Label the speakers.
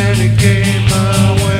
Speaker 1: and it came my way.